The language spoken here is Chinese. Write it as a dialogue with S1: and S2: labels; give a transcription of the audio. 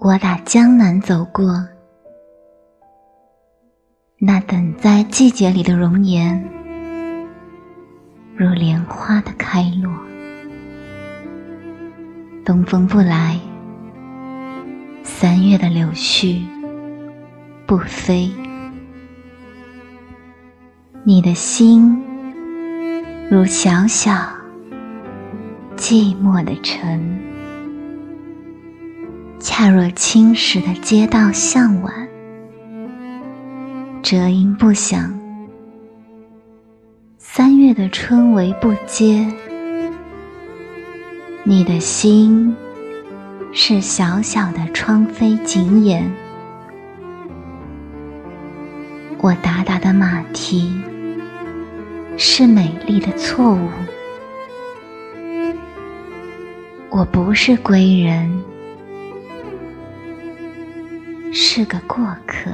S1: 我打江南走过，那等在季节里的容颜，如莲花的开落。东风不来，三月的柳絮不飞，你的心如小小寂寞的城。恰若青石的街道向晚，折音不响。三月的春雷不接，你的心是小小的窗扉紧掩。我达达的马蹄是美丽的错误，我不是归人。是个过客。